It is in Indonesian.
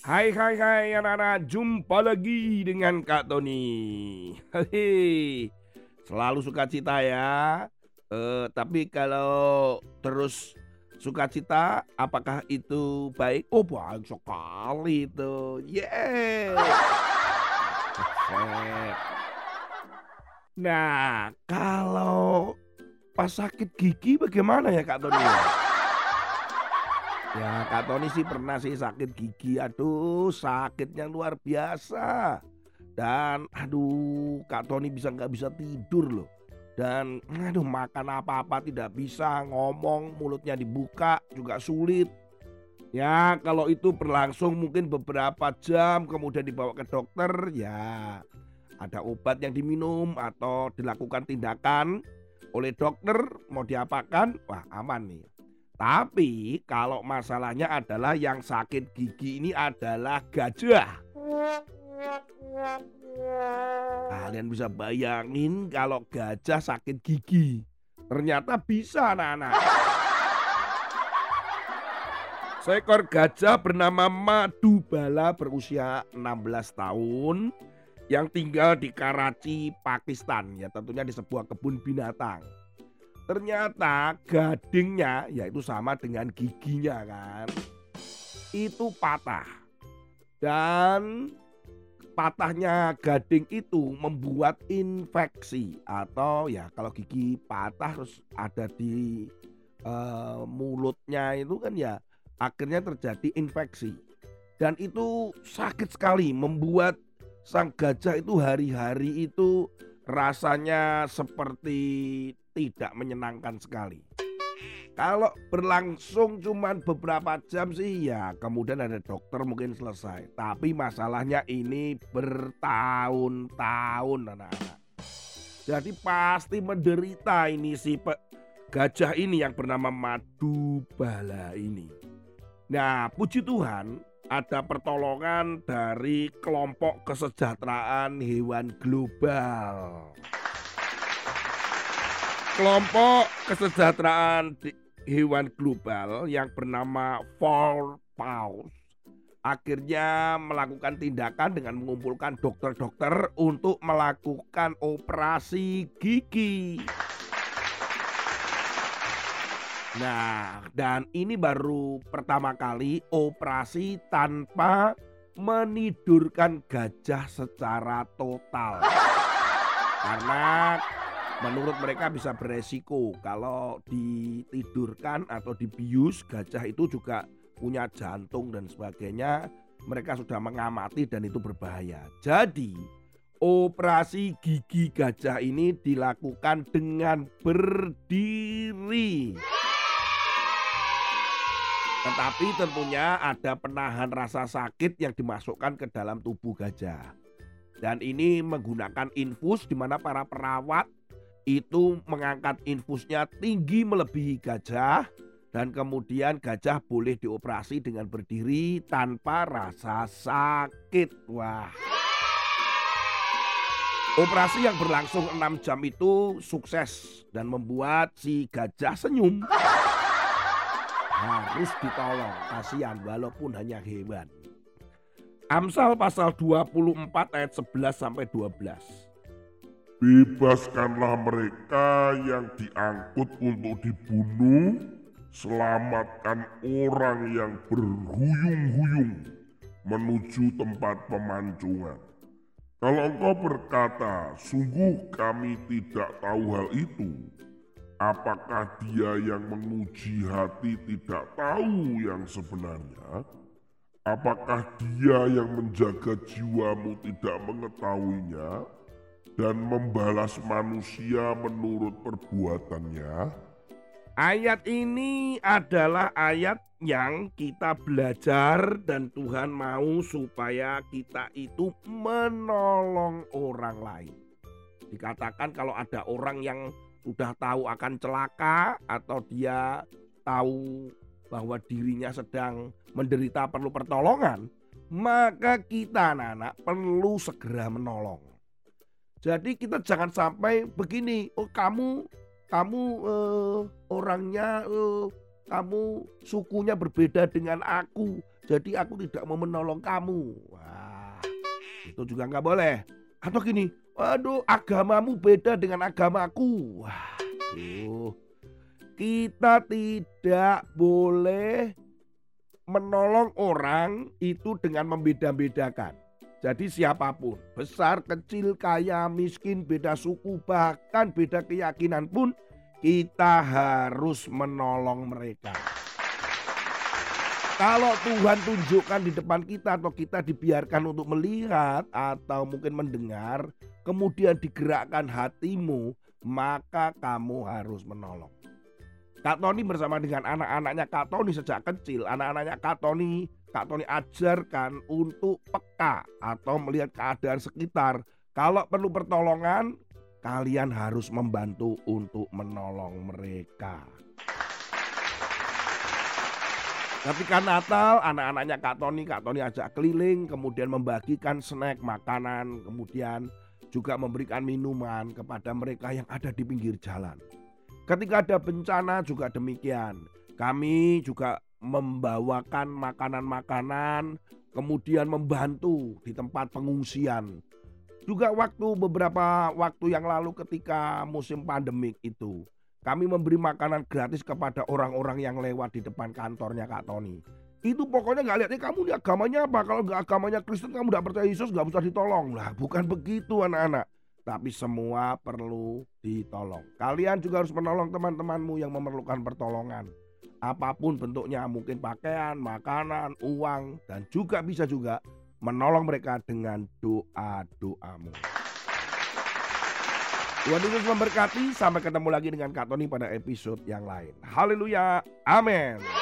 Hai hai hai anak-anak, jumpa lagi dengan Kak Tony. Hehe, selalu suka cita ya. Eh, tapi kalau terus suka cita, apakah itu baik? Oh baik sekali itu. Yeah. Nah, kalau pas sakit gigi bagaimana ya Kak Tony? Ya Kak Tony sih pernah sih sakit gigi, aduh sakitnya luar biasa. Dan aduh Kak Tony bisa nggak bisa tidur loh. Dan aduh makan apa-apa tidak bisa, ngomong mulutnya dibuka juga sulit. Ya kalau itu berlangsung mungkin beberapa jam kemudian dibawa ke dokter ya ada obat yang diminum atau dilakukan tindakan oleh dokter mau diapakan wah aman nih. Tapi kalau masalahnya adalah yang sakit gigi ini adalah gajah. Kalian bisa bayangin kalau gajah sakit gigi. Ternyata bisa anak-anak. Seekor gajah bernama Madubala berusia 16 tahun yang tinggal di Karachi, Pakistan. Ya tentunya di sebuah kebun binatang. Ternyata gadingnya yaitu sama dengan giginya kan. Itu patah. Dan patahnya gading itu membuat infeksi atau ya kalau gigi patah terus ada di uh, mulutnya itu kan ya akhirnya terjadi infeksi. Dan itu sakit sekali membuat sang gajah itu hari-hari itu rasanya seperti tidak menyenangkan sekali. Kalau berlangsung cuma beberapa jam sih ya kemudian ada dokter mungkin selesai. Tapi masalahnya ini bertahun-tahun anak-anak. Jadi pasti menderita ini si gajah ini yang bernama Madubala ini. Nah puji Tuhan ada pertolongan dari kelompok kesejahteraan hewan global kelompok kesejahteraan hewan global yang bernama Four Paws akhirnya melakukan tindakan dengan mengumpulkan dokter-dokter untuk melakukan operasi gigi. Nah, dan ini baru pertama kali operasi tanpa menidurkan gajah secara total. Karena menurut mereka bisa beresiko. Kalau ditidurkan atau dibius gajah itu juga punya jantung dan sebagainya mereka sudah mengamati dan itu berbahaya. Jadi operasi gigi gajah ini dilakukan dengan berdiri. Tetapi tentunya ada penahan rasa sakit yang dimasukkan ke dalam tubuh gajah. Dan ini menggunakan infus di mana para perawat itu mengangkat infusnya tinggi melebihi gajah dan kemudian gajah boleh dioperasi dengan berdiri tanpa rasa sakit. Wah. Operasi yang berlangsung 6 jam itu sukses dan membuat si gajah senyum. Harus ditolong, kasihan walaupun hanya hewan. Amsal pasal 24 ayat 11 sampai 12. Bebaskanlah mereka yang diangkut untuk dibunuh, selamatkan orang yang berhuyung-huyung menuju tempat pemancungan. Kalau engkau berkata, sungguh kami tidak tahu hal itu, apakah dia yang menguji hati tidak tahu yang sebenarnya? Apakah dia yang menjaga jiwamu tidak mengetahuinya? Dan membalas manusia menurut perbuatannya? Ayat ini adalah ayat yang kita belajar dan Tuhan mau supaya kita itu menolong orang lain. Dikatakan kalau ada orang yang sudah tahu akan celaka atau dia tahu bahwa dirinya sedang menderita perlu pertolongan, maka kita anak-anak perlu segera menolong. Jadi kita jangan sampai begini, oh kamu kamu uh, orangnya uh, kamu sukunya berbeda dengan aku. jadi aku tidak mau menolong kamu. Wah, itu juga nggak boleh. Atau gini, waduh agamamu beda dengan agamaku. Wah, tuh. Kita tidak boleh menolong orang itu dengan membeda-bedakan. Jadi siapa pun, besar, kecil, kaya, miskin, beda suku, bahkan beda keyakinan pun kita harus menolong mereka. Kalau Tuhan tunjukkan di depan kita atau kita dibiarkan untuk melihat atau mungkin mendengar, kemudian digerakkan hatimu, maka kamu harus menolong. Kak Tony bersama dengan anak-anaknya Kak Tony sejak kecil, anak-anaknya Kak Tony, Kak Tony ajarkan untuk peka atau melihat keadaan sekitar. Kalau perlu pertolongan, kalian harus membantu untuk menolong mereka. Ketika Natal, anak-anaknya Kak Tony, Kak Tony ajak keliling, kemudian membagikan snack, makanan, kemudian juga memberikan minuman kepada mereka yang ada di pinggir jalan. Ketika ada bencana juga demikian. Kami juga membawakan makanan-makanan, kemudian membantu di tempat pengungsian. Juga waktu beberapa waktu yang lalu ketika musim pandemik itu, kami memberi makanan gratis kepada orang-orang yang lewat di depan kantornya Kak Tony. Itu pokoknya nggak lihat, eh, kamu ini agamanya apa? Kalau nggak agamanya Kristen, kamu nggak percaya Yesus, nggak usah ditolong. Lah, bukan begitu anak-anak. Tapi semua perlu ditolong. Kalian juga harus menolong teman-temanmu yang memerlukan pertolongan. Apa pun bentuknya, mungkin pakaian, makanan, uang, dan juga bisa juga menolong mereka dengan doa-doamu. Tuhan Yesus memberkati. Sampai ketemu lagi dengan Kak Tony pada episode yang lain. Haleluya. Amin.